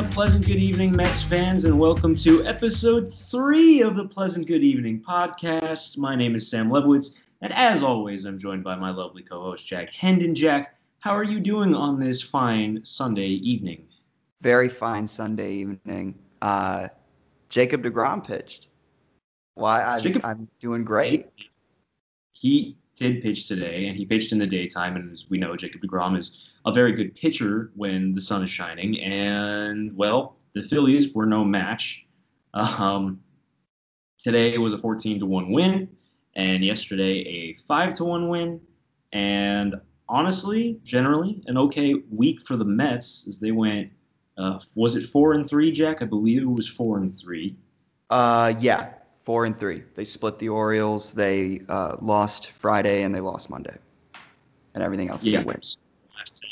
a pleasant good evening, Mets fans, and welcome to episode three of the Pleasant Good Evening podcast. My name is Sam Lebowitz, and as always, I'm joined by my lovely co host, Jack Hendon. Jack, how are you doing on this fine Sunday evening? Very fine Sunday evening. Uh, Jacob DeGrom pitched. Why? I'm, Jacob, I'm doing great. He did pitch today, and he pitched in the daytime. And as we know, Jacob DeGrom is a very good pitcher when the sun is shining. And, well, the Phillies were no match. Um, today was a 14 to 1 win, and yesterday a 5 to 1 win. And honestly, generally, an okay week for the Mets as they went. Uh, was it four and three, Jack? I believe it was four and three. Uh, yeah, four and three. They split the Orioles. They uh, lost Friday and they lost Monday, and everything else yeah. is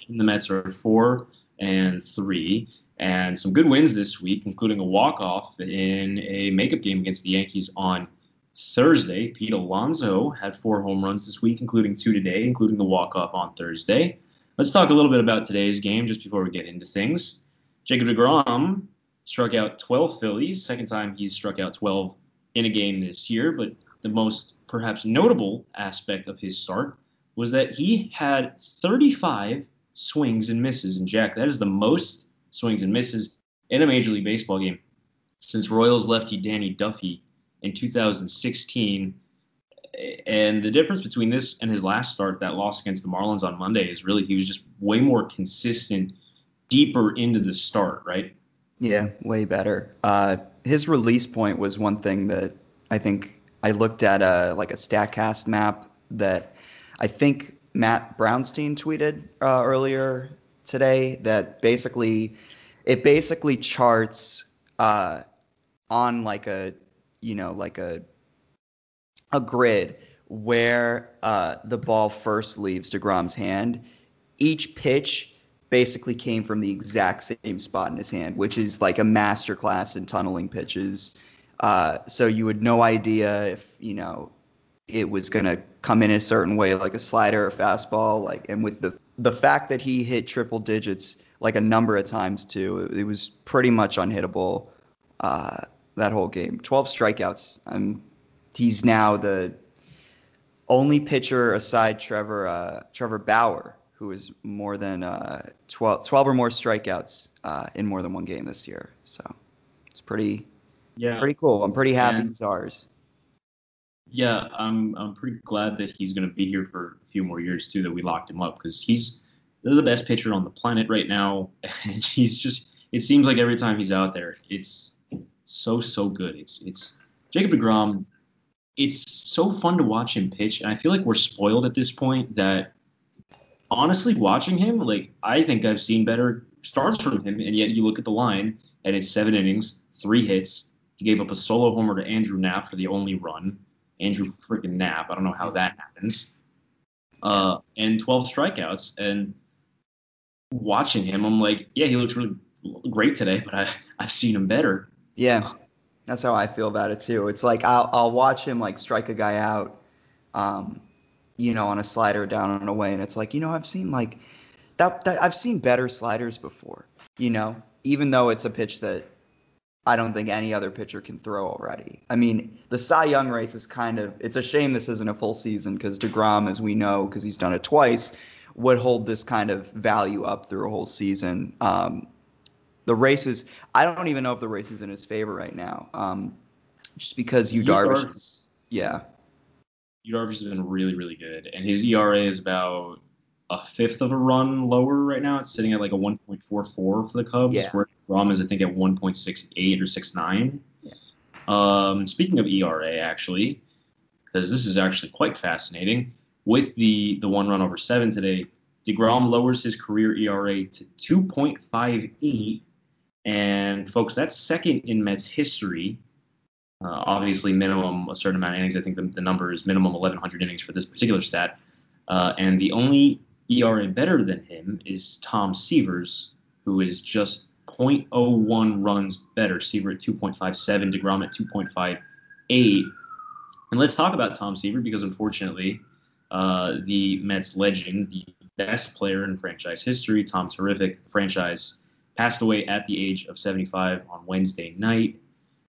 wins. The Mets are four and three, and some good wins this week, including a walk-off in a makeup game against the Yankees on Thursday. Pete Alonso had four home runs this week, including two today, including the walk-off on Thursday. Let's talk a little bit about today's game just before we get into things. Jacob DeGrom struck out 12 Phillies, second time he's struck out 12 in a game this year, but the most perhaps notable aspect of his start was that he had 35 swings and misses. And Jack, that is the most swings and misses in a Major League Baseball game since Royals lefty Danny Duffy in 2016. And the difference between this and his last start, that loss against the Marlins on Monday, is really he was just way more consistent, deeper into the start, right? Yeah, way better. Uh, his release point was one thing that I think I looked at a like a Statcast map that I think Matt Brownstein tweeted uh, earlier today that basically it basically charts uh, on like a you know like a a grid where uh, the ball first leaves Degrom's hand. Each pitch basically came from the exact same spot in his hand, which is like a masterclass in tunneling pitches. Uh, so you had no idea if you know it was going to come in a certain way, like a slider or fastball. Like, and with the the fact that he hit triple digits like a number of times too, it, it was pretty much unhittable uh, that whole game. Twelve strikeouts. Um, he's now the only pitcher aside Trevor uh, Trevor Bauer who is more than uh, 12, 12 or more strikeouts uh, in more than one game this year. So it's pretty, yeah, pretty cool. I'm pretty happy he's ours. Yeah, I'm I'm pretty glad that he's going to be here for a few more years too. That we locked him up because he's the best pitcher on the planet right now, and he's just. It seems like every time he's out there, it's so so good. It's it's Jacob Degrom. It's so fun to watch him pitch, and I feel like we're spoiled at this point that honestly, watching him, like I think I've seen better starts from him, and yet you look at the line, and it's seven innings, three hits. He gave up a solo homer to Andrew Knapp for the only run. Andrew freaking Knapp. I don't know how that happens. Uh, and 12 strikeouts. And watching him, I'm like, yeah, he looks really great today, but I, I've seen him better. Yeah, that's how I feel about it too. It's like I'll, I'll watch him like strike a guy out, um, you know, on a slider down and away, and it's like, you know, I've seen like that, that I've seen better sliders before, you know, even though it's a pitch that I don't think any other pitcher can throw already. I mean, the Cy Young race is kind of it's a shame this isn't a full season because DeGrom, as we know, because he's done it twice, would hold this kind of value up through a whole season. Um, the is—I don't even know if the race is in his favor right now, um, just because Yu Darvish, is, yeah. Yu Darvish has been really, really good, and his ERA is about a fifth of a run lower right now. It's sitting at like a 1.44 for the Cubs, yeah. where Rom is I think at 1.68 or 69. Yeah. Um, speaking of ERA, actually, because this is actually quite fascinating, with the the one run over seven today, Degrom lowers his career ERA to 2.58, and folks, that's second in Mets history. Uh, obviously, minimum a certain amount of innings. I think the, the number is minimum 1,100 innings for this particular stat. Uh, and the only ERA better than him is Tom Seaver's, who is just 0.01 runs better. Seaver at 2.57, DeGrom at 2.58. And let's talk about Tom Seaver because unfortunately, uh, the Mets legend, the best player in franchise history, Tom Terrific, the franchise passed away at the age of 75 on Wednesday night.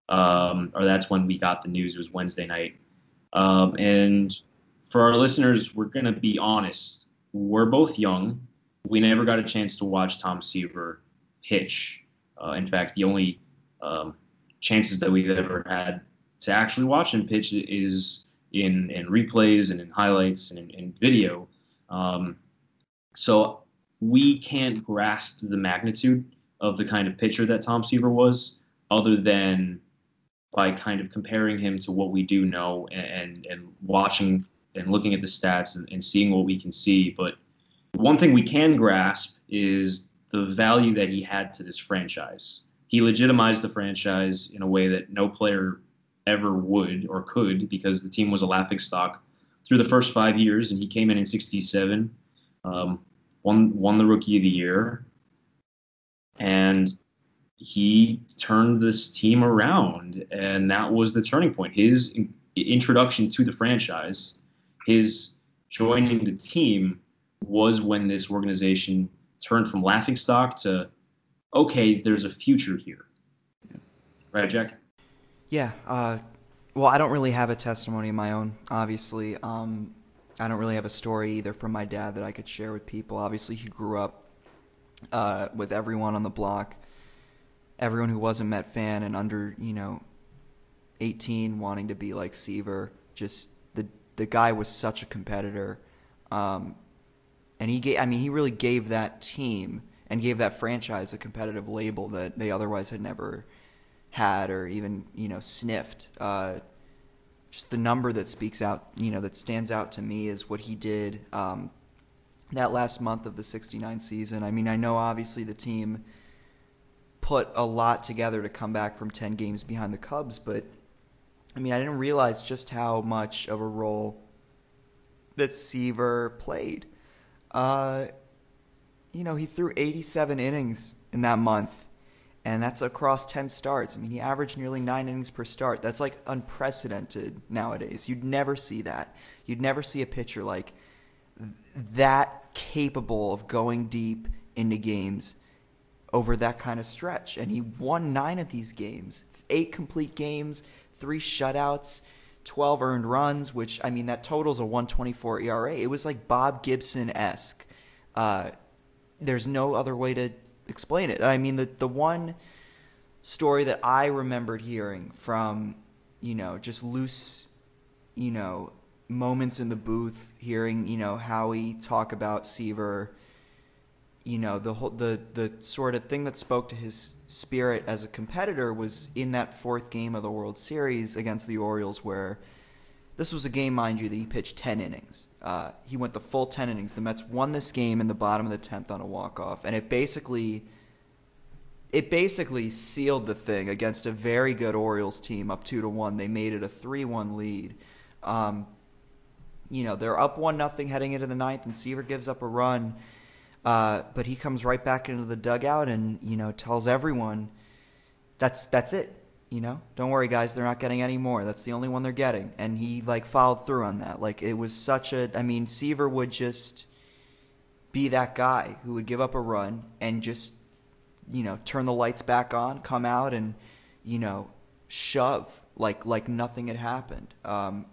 Um, or that's when we got the news. It was Wednesday night. Um, and for our listeners, we're going to be honest. We're both young. We never got a chance to watch Tom Seaver pitch. Uh, in fact, the only um, chances that we've ever had to actually watch him pitch is in, in replays and in highlights and in, in video. Um, so we can't grasp the magnitude of the kind of pitcher that Tom Seaver was, other than by kind of comparing him to what we do know and and watching and looking at the stats and, and seeing what we can see. But one thing we can grasp is the value that he had to this franchise. He legitimized the franchise in a way that no player ever would or could because the team was a laughing stock through the first five years, and he came in in '67, um, won won the Rookie of the Year, and he turned this team around, and that was the turning point. His in- introduction to the franchise, his joining the team, was when this organization turned from laughing stock to okay, there's a future here. Right, Jack? Yeah. Uh, well, I don't really have a testimony of my own, obviously. Um, I don't really have a story either from my dad that I could share with people. Obviously, he grew up uh, with everyone on the block, everyone who was a Met fan and under, you know, 18 wanting to be like Seaver. Just the the guy was such a competitor. Um, and he gave, I mean, he really gave that team and gave that franchise a competitive label that they otherwise had never had or even you know sniffed. Uh, just the number that speaks out, you know, that stands out to me is what he did um, that last month of the '69 season. I mean, I know obviously the team put a lot together to come back from 10 games behind the Cubs, but I mean, I didn't realize just how much of a role that Seaver played. Uh, you know, he threw 87 innings in that month, and that's across 10 starts. I mean, he averaged nearly nine innings per start. That's like unprecedented nowadays. You'd never see that. You'd never see a pitcher like that capable of going deep into games over that kind of stretch. And he won nine of these games, eight complete games, three shutouts. 12 earned runs, which I mean that totals a 124 ERA. It was like Bob Gibson esque. Uh, there's no other way to explain it. I mean, the the one story that I remembered hearing from, you know, just loose, you know, moments in the booth, hearing, you know, Howie talk about Seaver, you know, the whole the the sort of thing that spoke to his spirit as a competitor was in that fourth game of the World Series against the Orioles where this was a game, mind you, that he pitched 10 innings. Uh, he went the full 10 innings. The Mets won this game in the bottom of the 10th on a walk-off, and it basically it basically sealed the thing against a very good Orioles team up 2 to 1. They made it a 3-1 lead. Um, you know, they're up 1 nothing heading into the ninth, and Seaver gives up a run. Uh, but he comes right back into the dugout and, you know, tells everyone that's that's it you know? Don't worry guys they're not getting any more. That's the only one they're getting. And he like followed through on that. Like it was such a i mean seaver would just be that guy who would give up a run and just you know turn the lights back on come out and you know shove like like nothing had happened. Um,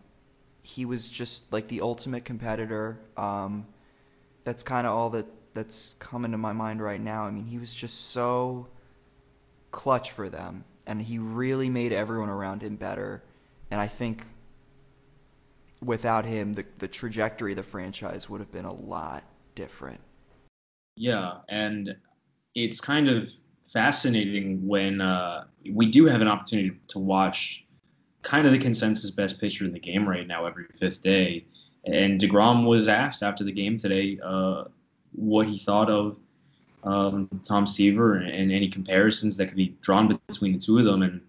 he was just like the ultimate competitor um, that's kind of all that that's coming to my mind right now i mean he was just so clutch for them and he really made everyone around him better. And I think without him, the, the trajectory of the franchise would have been a lot different. Yeah, and it's kind of fascinating when uh, we do have an opportunity to watch kind of the consensus best pitcher in the game right now every fifth day. And DeGrom was asked after the game today uh, what he thought of um, Tom Seaver and, any comparisons that could be drawn between the two of them. And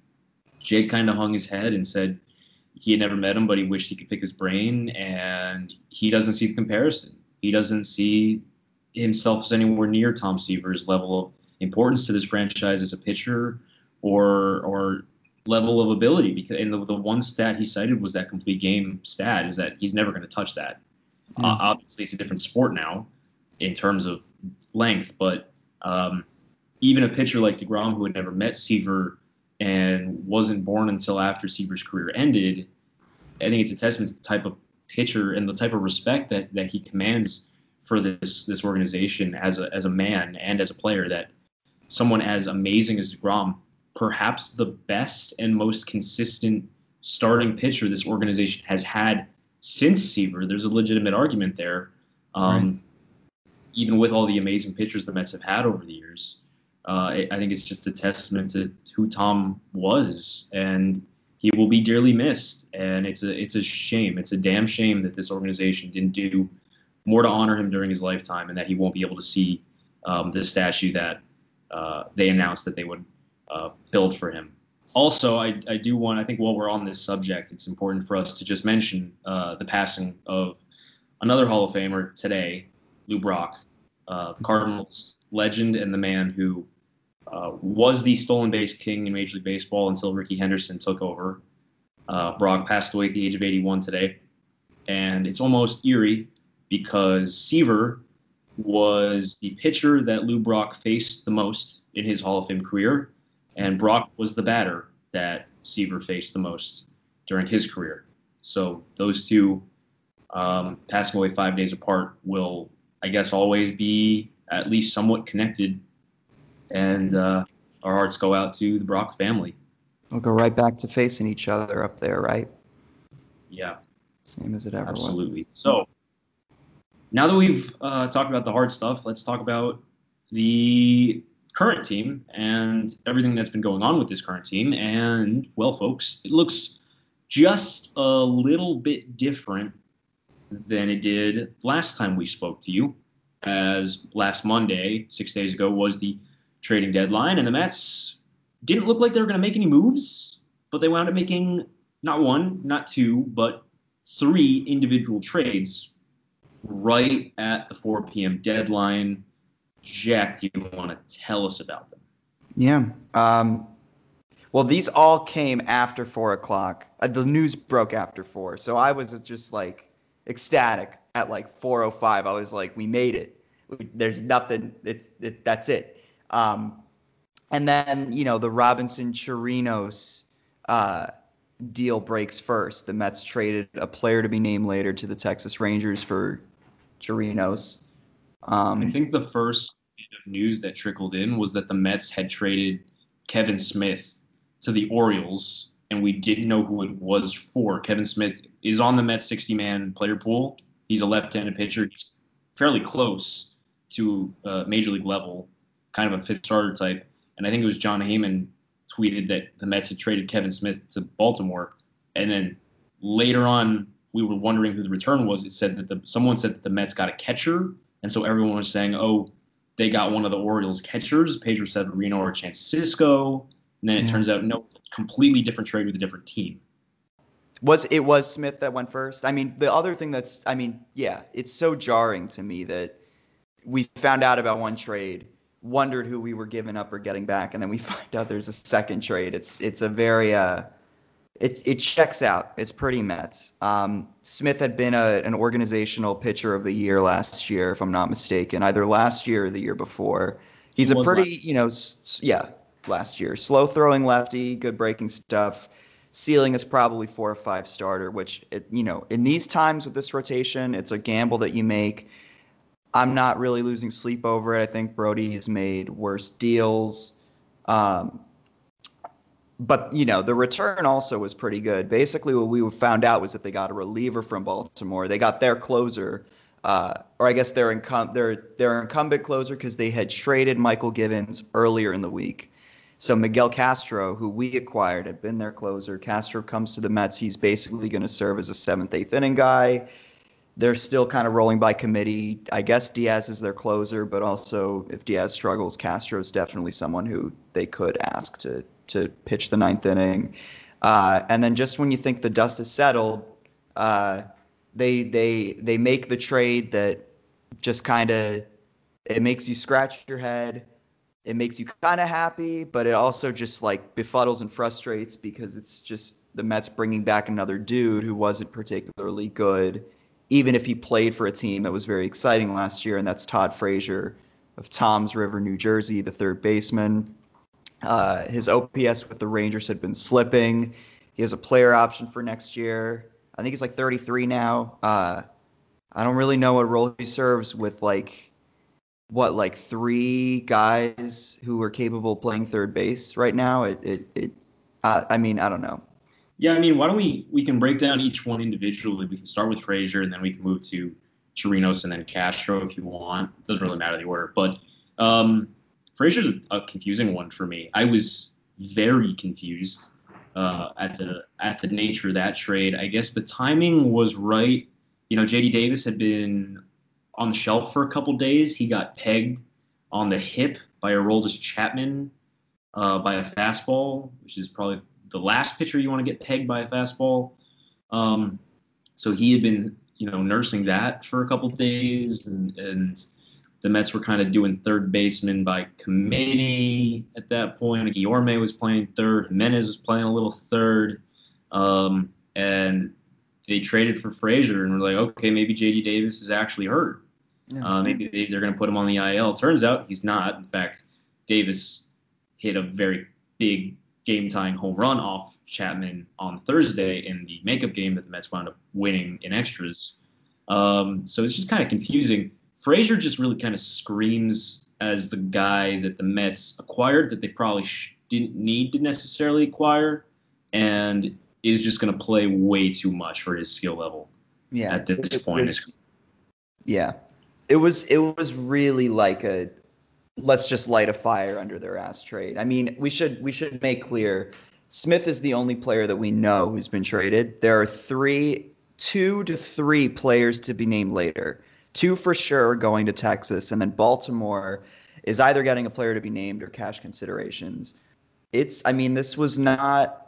Jake kind of hung his head and said he had never met him, but he wished he could pick his brain. And he doesn't see the comparison. He doesn't see himself as anywhere near Tom Seaver's level of importance to this franchise as a pitcher or or level of ability. Because and the, the one stat he cited was that complete game stat is that he's never going to touch that. Mm-hmm. Uh, obviously, it's a different sport now in terms of length, but um, even a pitcher like DeGrom, who had never met Seaver and wasn't born until after Seaver's career ended, I think it's a testament to the type of pitcher and the type of respect that, that he commands for this this organization as a as a man and as a player that someone as amazing as DeGrom, perhaps the best and most consistent starting pitcher this organization has had since Seaver. There's a legitimate argument there. Um, right. Even with all the amazing pitchers the Mets have had over the years, uh, I think it's just a testament to who Tom was, and he will be dearly missed. And it's a it's a shame. It's a damn shame that this organization didn't do more to honor him during his lifetime, and that he won't be able to see um, the statue that uh, they announced that they would uh, build for him. Also, I, I do want, I think while we're on this subject, it's important for us to just mention uh, the passing of another Hall of Famer today, Lou Brock, uh, Cardinals legend and the man who uh, was the stolen base king in Major League Baseball until Rickey Henderson took over. Uh, Brock passed away at the age of 81 today. And it's almost eerie because Seaver was the pitcher that Lou Brock faced the most in his Hall of Fame career, and Brock was the batter that Seaver faced the most during his career. So those two um, passing away five days apart will, I guess, always be at least somewhat connected, and uh, our hearts go out to the Brock family. We'll go right back to facing each other up there, right? Yeah. Same as it ever Absolutely. was. Absolutely. So now that we've uh, talked about the hard stuff, let's talk about the current team and everything that's been going on with this current team. And, well, folks, it looks just a little bit different than it did last time we spoke to you, as last Monday, six days ago, was the trading deadline. And the Mets didn't look like they were going to make any moves, but they wound up making not one, not two, but three individual trades right at the 4 p.m. deadline. Jack, do you want to tell us about them? Yeah. Um, well, these all came after four o'clock. Uh, the news broke after four, so I was just like ecstatic at like 4:05. I was like, "We made it. There's nothing. It's it, that's it." Um, and then you know the Robinson Chirinos uh, deal breaks first. The Mets traded a player to be named later to the Texas Rangers for Chirinos. Um, I think the first bit of news that trickled in was that the Mets had traded Kevin Smith to the Orioles, and we didn't know who it was for. Kevin Smith is on the Mets 60 man player pool. He's a left handed pitcher. He's fairly close to uh, major league level, kind of a fifth starter type. And I think it was Jon Heyman tweeted that the Mets had traded Kevin Smith to Baltimore. And then later on, we were wondering who the return was. It said that the someone said that the Mets got a catcher, and so everyone was saying, "Oh, they got one of the Orioles catchers, Pedro Severino or Chance Sisco." And then it yeah. turns out no, completely different trade with a different team. Was it was Smith that went first? I mean, the other thing that's I mean, yeah, it's so jarring to me that we found out about one trade, wondered who we were giving up or getting back, and then we find out there's a second trade. It's it's a very uh, it, it checks out. It's pretty Mets. Um, Smith had been a, an organizational pitcher of the year last year, if I'm not mistaken, either last year or the year before. He's he a pretty, last. you know, s- yeah, last year. Slow throwing lefty, good breaking stuff. Ceiling is probably four or five starter, which, it, you know, in these times with this rotation, it's a gamble that you make. I'm not really losing sleep over it. I think Brodie has made worse deals. Um, but you know the return also was pretty good. Basically, what we found out was that they got a reliever from Baltimore. They got their closer, uh, or I guess their incum- their their incumbent closer because they had traded Mychal Givens earlier in the week. So Miguel Castro, who we acquired, had been their closer. Castro comes to the Mets. He's basically going to serve as a seventh, eighth inning guy. They're still kind of rolling by committee. I guess Diaz is their closer, but also if Diaz struggles, Castro is definitely someone who they could ask to to pitch the ninth inning. Uh, and then just when you think the dust is settled, uh, they they they make the trade that just kind of it makes you scratch your head. It makes you kind of happy, but it also just like befuddles and frustrates because it's just the Mets bringing back another dude who wasn't particularly good, even if he played for a team that was very exciting last year, and that's Todd Frazier of Toms River, New Jersey, the third baseman. Uh, his OPS with the Rangers had been slipping. He has a player option for next year. I think he's like 33 now. Uh, I don't really know what role he serves with like what like three guys who are capable playing third base right now. It it, it uh, I mean I don't know. Yeah, I mean, why don't we we can break down each one individually? We can start with Frazier, and then we can move to Chirinos and then Castro if you want. It doesn't really matter the order, but um, Frazier's a, a confusing one for me. I was very confused uh, at the at the nature of that trade. I guess the timing was right. You know, JD Davis had been on the shelf for a couple days. He got pegged on the hip by Aroldis Chapman uh, by a fastball, which is probably the last pitcher you want to get pegged by a fastball. Um, so he had been, you know, nursing that for a couple days, and, and the Mets were kind of doing third baseman by committee at that point. Guillorme was playing third, Gimenez was playing a little third, um, and they traded for Frazier, and we're like, okay, maybe JD Davis is actually hurt. Yeah. Uh, maybe they, they're going to put him on the IL. Turns out he's not. In fact, Davis hit a very big game tying home run off Chapman on Thursday in the makeup game that the Mets wound up winning in extras. Um, so it's just kind of confusing. Frazier just really kind of screams as the guy that the Mets acquired that they probably sh- didn't need to necessarily acquire, and is just going to play way too much for his skill level. Yeah, at this it, point, yeah, it was it was really like a let's just light a fire under their ass trade. I mean, we should we should make clear Smith is the only player that we know who's been traded. There are three, two to three players to be named later. Two for sure going to Texas, and then Baltimore is either getting a player to be named or cash considerations. It's, I mean, this was not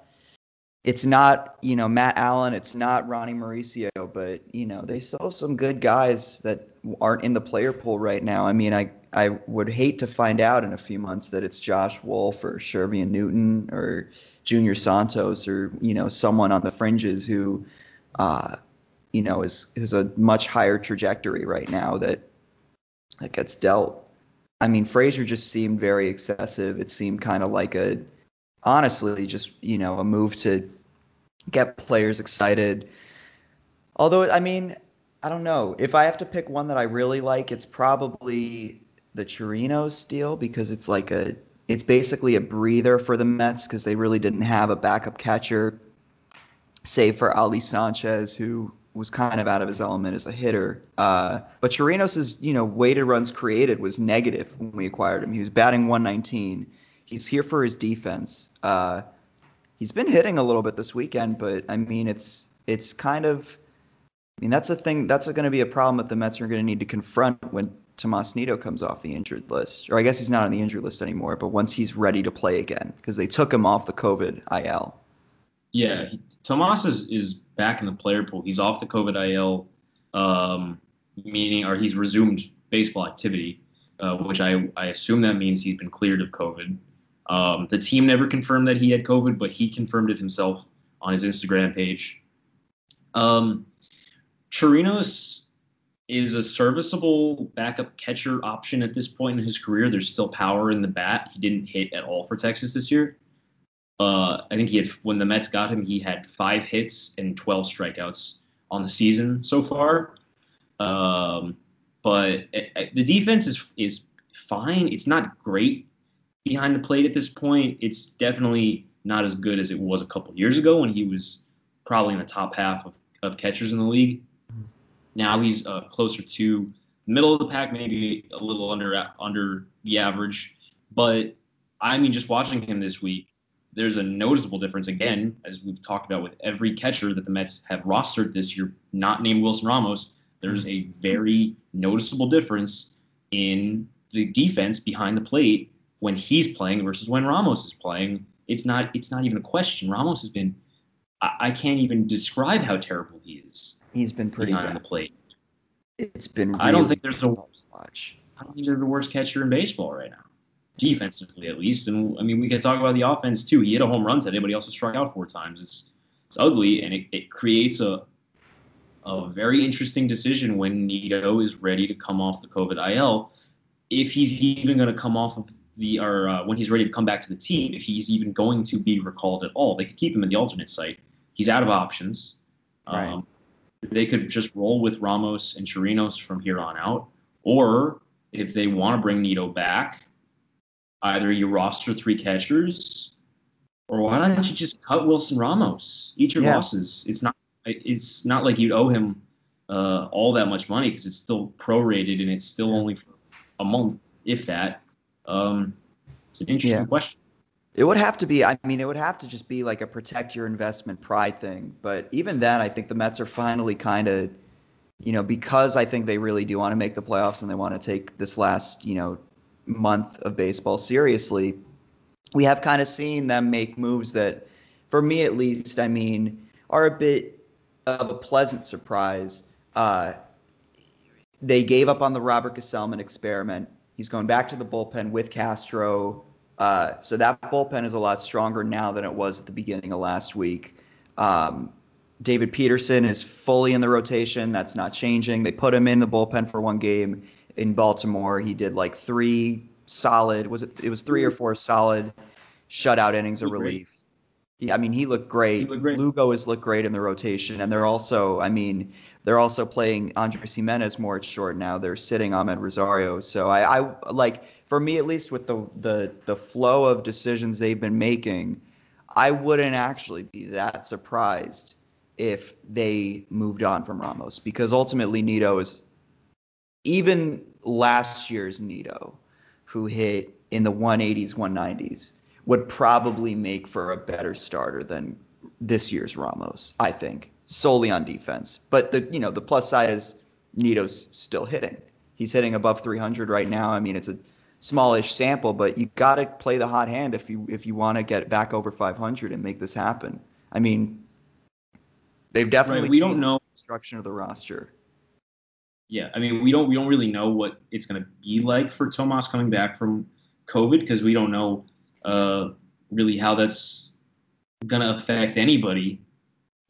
it's not you know Matt Allan, it's not Ronnie Mauricio, but you know they still some good guys that aren't in the player pool right now. I mean, I I would hate to find out in a few months that it's Josh Wolf or Shervyen Newton or Junior Santos or you know someone on the fringes who, uh, you know, is is a much higher trajectory right now that that gets dealt. I mean, Frazier just seemed very excessive. It seemed kind of like a honestly just you know a move to get players excited. Although I mean, I don't know if I have to pick one that I really like, it's probably the Chirinos deal because it's like a it's basically a breather for the Mets because they really didn't have a backup catcher, save for Ali Sanchez, who was kind of out of his element as a hitter. Uh, but Chirinos' you know weighted runs created was negative when we acquired him. He was batting 119 he's here for his defense. Uh, he's been hitting a little bit this weekend, but I mean, it's it's kind of, I mean, that's a thing. That's going to be a problem that the Mets are going to need to confront when Tomas Nido comes off the injured list, or I guess he's not on the injured list anymore. But once he's ready to play again, because they took him off the COVID IL. Yeah, he, Tomas is is back in the player pool. He's off the COVID IL, um, meaning, or he's resumed baseball activity, uh, which I I assume that means he's been cleared of COVID. Um, the team never confirmed that he had COVID, but he confirmed it himself on his Instagram page. Um, Chirinos is a serviceable backup catcher option at this point in his career. There's still power in the bat. He didn't hit at all for Texas this year. Uh, I think he had when the Mets got him, he had five hits and 12 strikeouts on the season so far. Um, but it, it, the defense is is fine. It's not great behind the plate at this point. It's definitely not as good as it was a couple years ago when he was probably in the top half of, of catchers in the league. Now he's uh, closer to middle of the pack, maybe a little under under the average. But I mean, just watching him this week, there's a noticeable difference again, as we've talked about with every catcher that the Mets have rostered this year, not named Wilson Ramos. There's a very noticeable difference in the defense behind the plate when he's playing versus when Ramos is playing. It's not it's not even a question. Ramos has been I, I can't even describe how terrible he is. He's been pretty bad. the plate. It's been. Really I don't think there's the worst watch. I don't think there's the worst catcher in baseball right now, defensively at least. And I mean, we can talk about the offense too. He hit a home run today, but he also struck out four times. It's it's ugly, and it, it creates a a very interesting decision when Nido is ready to come off the COVID IL if he's even going to come off of the or uh, when he's ready to come back to the team, if he's even going to be recalled at all. They could keep him in the alternate site. He's out of options. Right. Um, they could just roll with Ramos and Chirinos from here on out, or if they want to bring Nido back, either you roster three catchers, or why don't you just cut Wilson Ramos? Eat your Yeah. losses. It's not. It's not like you'd owe him uh, all that much money because it's still prorated and it's still only for a month, if that. Um, it's an interesting Yeah. question. It would have to be. I mean, it would have to just be like a protect your investment pride thing. But even then, I think the Mets are finally kind of, you know, because I think they really do want to make the playoffs and they want to take this last, you know, month of baseball seriously. We have kind of seen them make moves that, for me at least, I mean, are a bit of a pleasant surprise. Uh, they gave up on the Robert Gsellman experiment. He's going back to the bullpen with Castro. Uh, so that bullpen is a lot stronger now than it was at the beginning of last week. Um, David Peterson is fully in the rotation. That's not changing. They put him in the bullpen for one game in Baltimore. He did like three solid. Was it? It was three or four solid shutout innings of relief. Yeah, I mean, he looked great. He looked great. Lugo has looked great in the rotation, and they're also, I mean, they're also playing Andres Gimenez more at short now. They're sitting Amed Rosario. So I, I like for me at least with the the the flow of decisions they've been making, I wouldn't actually be that surprised if they moved on from Ramos because ultimately Nido is even last year's Nido, who hit in the 180s, 190s, would probably make for a better starter than this year's Ramos, I think, solely on defense. But the you know the plus side is Nido's still hitting. He's hitting above 300 right now. I mean, it's a smallish sample, but you got to play the hot hand if you if you want to get back over 500 and make this happen. I mean, they've definitely Right, we don't know- the construction of the roster. Yeah, I mean, we don't we don't really know what it's going to be like for Tomas coming back from COVID because we don't know uh, really how that's going to affect anybody.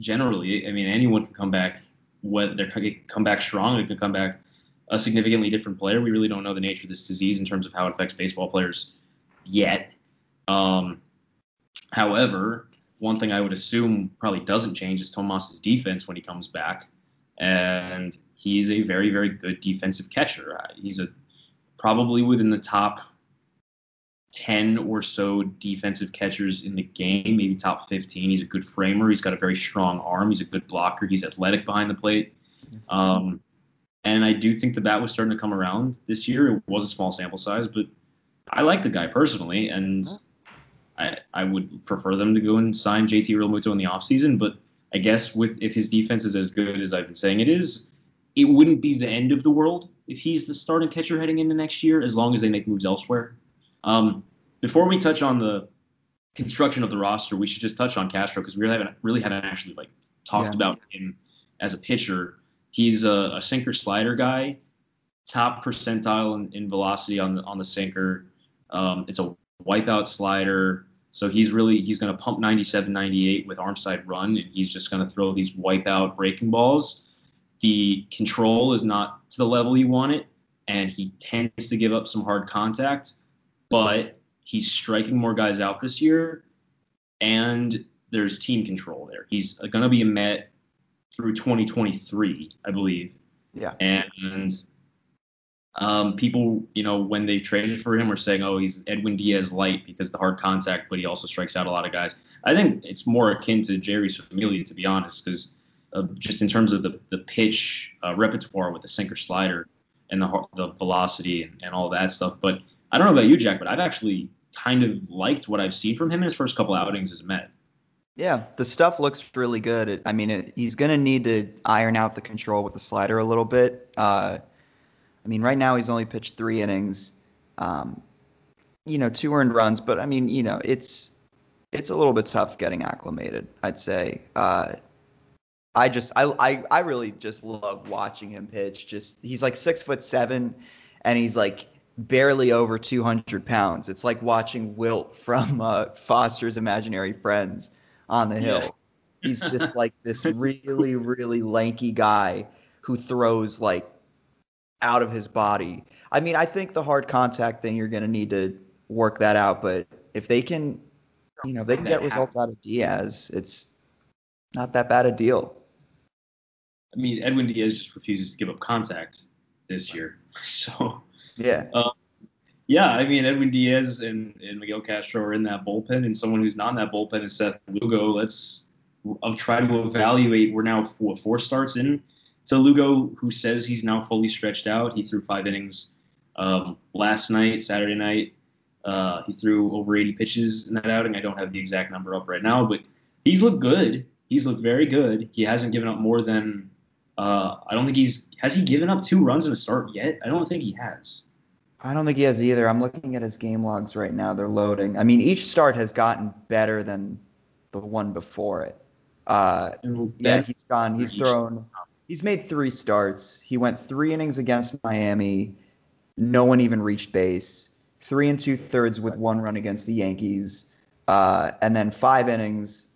Generally, I mean, anyone can come back. What they can come back strong, they can come back a significantly different player. We really don't know the nature of this disease in terms of how it affects baseball players yet. Um, however, one thing I would assume probably doesn't change is Tomas's defense when he comes back, and he's a very very good defensive catcher. Uh, He's a probably within the top 10 or so defensive catchers in the game, maybe top 15. He's a good framer. He's got a very strong arm. He's a good blocker. He's athletic behind the plate. Um, and I do think the bat was starting to come around this year. It was a small sample size, but I like the guy personally, and I, I would prefer them to go and sign JT Realmuto in the offseason. But I guess with if his defense is as good as I've been saying it is, it wouldn't be the end of the world if he's the starting catcher heading into next year, as long as they make moves elsewhere. Um, before we touch on the construction of the roster, we should just touch on Castro because we really haven't really haven't actually like talked Yeah. about him as a pitcher. He's a, a sinker slider guy, top percentile in, in velocity on the on the sinker. Um, it's a wipeout slider. So he's really he's going to pump 97, 98 with arm side run, and he's just going to throw these wipeout breaking balls. The control is not to the level you want it, and he tends to give up some hard contact, but he's striking more guys out this year, and there's team control there. He's going to be a Met through 2023, I believe. Yeah. And um, people, you know, when they traded for him, were saying, "Oh, he's Edwin Diaz light because the hard contact, but he also strikes out a lot of guys." I think it's more akin to Jeurys Familia, to be honest, because uh, just in terms of the the pitch uh, repertoire with the sinker slider and the the velocity and, and all that stuff. But I don't know about you, Jack, but I've actually kind of liked what I've seen from him in his first couple outings as a Met. Yeah, the stuff looks really good. It, I mean, it, he's going to need to iron out the control with the slider a little bit. Uh, I mean, right now he's only pitched three innings, um, you know, two earned runs. But I mean, you know, it's it's a little bit tough getting acclimated. I'd say. Uh, I just I, I I really just love watching him pitch. Just he's like six foot seven, and he's like barely over 200 pounds. It's like watching Wilt from uh, Foster's Imaginary Friends on the hill. Yeah. He's just like this really, really lanky guy who throws like out of his body. I mean, I think the hard contact thing you're going to need to work that out, but if they can, you know, they can get results out of Diaz, it's not that bad a deal. I mean, Edwin Diaz just refuses to give up contact this year, so yeah. Um, yeah, I mean Edwin Diaz and, and Miguel Castro are in that bullpen, and someone who's not in that bullpen is Seth Lugo. Let's of try to evaluate. We're now what four starts in to Lugo, who says he's now fully stretched out. He threw five innings um, last night, Saturday night. Uh, he threw over 80 pitches in that outing. I don't have the exact number up right now, but he's looked good. He's looked very good. He hasn't given up more than uh, I don't think he's has he given up two runs in a start yet. I don't think he has. I don't think he has either. I'm looking at his game logs right now. They're loading. I mean, each start has gotten better than the one before it. Uh, yeah, he's gone. He's thrown. He's made three starts. He went three innings against Miami. No one even reached base. Three and two thirds with one run against the Yankees, uh, and then five innings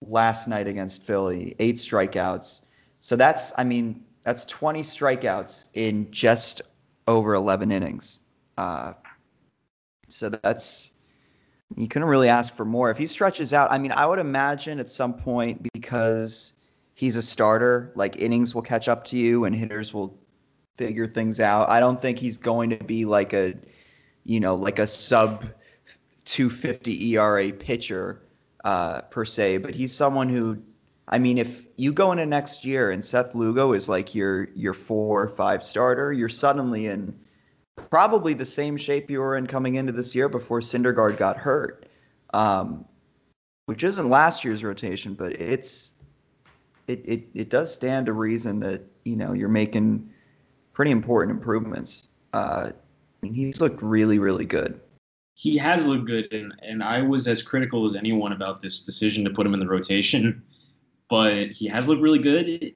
last night against Philly. Eight strikeouts. So that's, I mean, that's 20 strikeouts in just over 11 innings. Uh, so that's you couldn't really ask for more. If he stretches out, I mean, I would imagine at some point because he's a starter, like innings will catch up to you and hitters will figure things out. I don't think he's going to be like a, you know, like a sub 250 ERA pitcher uh, per se, but he's someone who, I mean, if you go into next year and Seth Lugo is like your your four or five starter, you're suddenly in probably the same shape you were in coming into this year before Syndergaard got hurt, um, which isn't last year's rotation, but it's it, it it does stand to reason that you know you're making pretty important improvements. Uh, I mean, he's looked really really good. He has looked good, and and I was as critical as anyone about this decision to put him in the rotation, but he has looked really good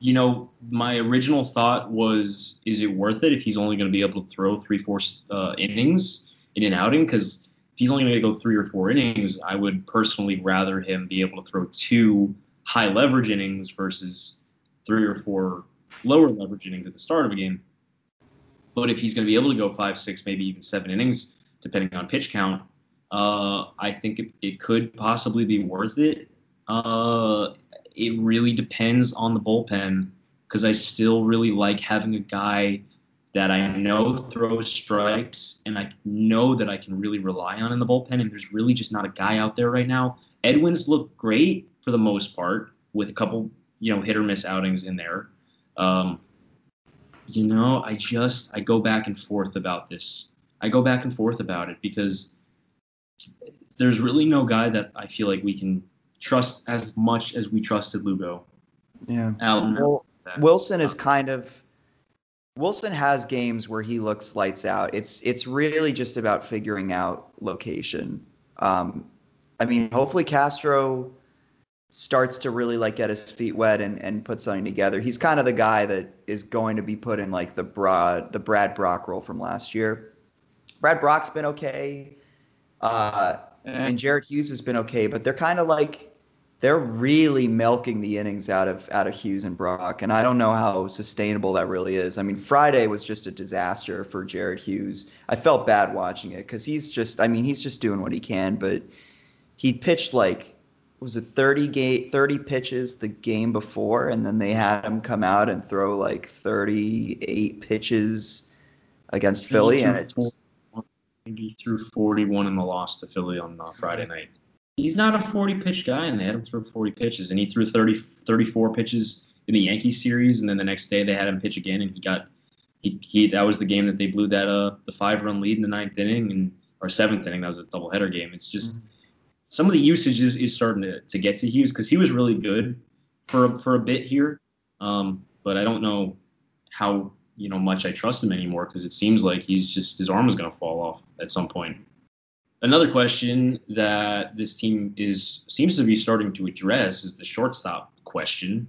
you know, my original thought was, is it worth it if he's only going to be able to throw three, four uh, innings in an outing? Because if he's only going to go three or four innings, I would personally rather him be able to throw two high leverage innings versus three or four lower leverage innings at the start of a game. But if he's going to be able to go five, six, maybe even seven innings, depending on pitch count, uh, I think it, it could possibly be worth it. Uh, it really depends on the bullpen because I still really like having a guy that I know throws strikes and I know that I can really rely on in the bullpen. And there's really just not a guy out there right now. Edwin's look great for the most part with a couple, you know, hit or miss outings in there. Um, you know, I just I go back and forth about this. I go back and forth about it because there's really no guy that I feel like we can trust as much as we trusted Lugo. Yeah. Well, Wilson is kind of Wilson has games where he looks lights out. It's it's really just about figuring out location. Um, I mean, hopefully Castro starts to really like get his feet wet and, and put something together. He's kind of the guy that is going to be put in like the broad the Brad Brach role from last year. Brad Brach's been okay. Uh, and Jared Hughes has been okay, but they're kind of like they're really milking the innings out of out of Hughes and Brach, and I don't know how sustainable that really is. I mean, Friday was just a disaster for Jared Hughes. I felt bad watching it because he's just, I mean, he's just doing what he can, but he pitched like was it 30 game 30 pitches the game before and then they had him come out and throw like 38 pitches against Philly and it just he threw 41 in the loss to Philly on uh, Friday night. He's not a 40 pitch guy, and they had him throw 40 pitches, and he threw 30, 34 pitches in the Yankee series, and then the next day they had him pitch again, and he got he, he that was the game that they blew that uh the five run lead in the ninth inning and or seventh inning. That was a doubleheader game. It's just mm-hmm. some of the usage is, is starting to, to get to Hughes because he was really good for for a bit here, um, but I don't know how you know much I trust him anymore because it seems like he's just his arm is going to fall off at some point. Another question that this team is seems to be starting to address is the shortstop question.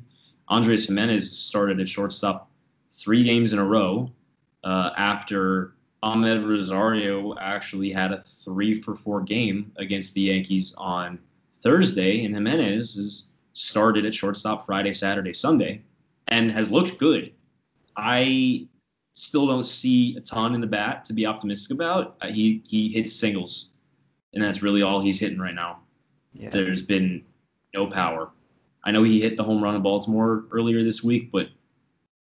Andres Gimenez started at shortstop three games in a row uh, after Amed Rosario actually had a three for four game against the Yankees on Thursday, and Gimenez has started at shortstop Friday, Saturday, Sunday, and has looked good. I still don't see a ton in the bat to be optimistic about. Uh, he he hits singles, and that's really all he's hitting right now. Yeah. There's been no power. I know he hit the home run in Baltimore earlier this week, but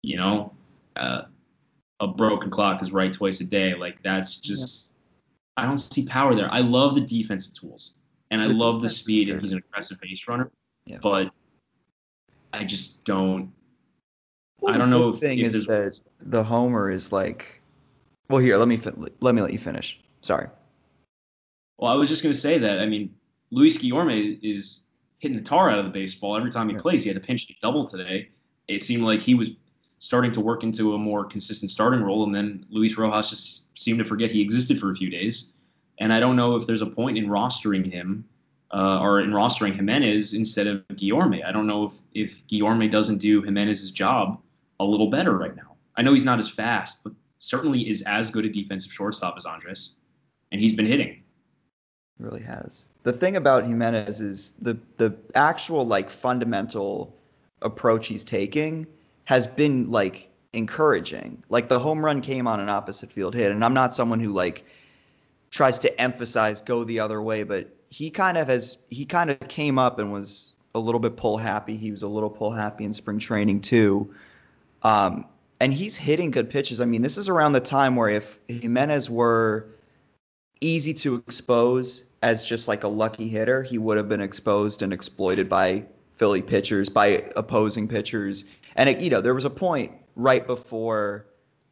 you know, uh, a broken clock is right twice a day. Like that's just yeah. I don't see power there. I love the defensive tools and I the love the speed and he's an aggressive base runner. Yeah. But I just don't well, I don't know if thing if is that the homer is like well here, let me let me let you finish. Sorry. Well, I was just going to say that I mean, Luis Guillorme is hitting the tar out of the baseball every time he plays. He had a pinch double today. It seemed like he was starting to work into a more consistent starting role. And then Luis Rojas just seemed to forget he existed for a few days. And I don't know if there's a point in rostering him uh, or in rostering Gimenez instead of Guillorme. I don't know if, if Guillorme doesn't do Gimenez's job a little better right now. I know he's not as fast, but certainly is as good a defensive shortstop as Andres. And he's been hitting. Really has. The thing about Gimenez is the the actual like fundamental approach he's taking has been like encouraging. Like the home run came on an opposite field hit, and I'm not someone who like tries to emphasize go the other way, but he kind of has he kind of came up and was a little bit pull happy. He was a little pull happy in spring training too. Um, and he's hitting good pitches. I mean, this is around the time where if Gimenez were easy to expose as just like a lucky hitter, he would have been exposed and exploited by Philly pitchers, by opposing pitchers. And it, you know, there was a point right before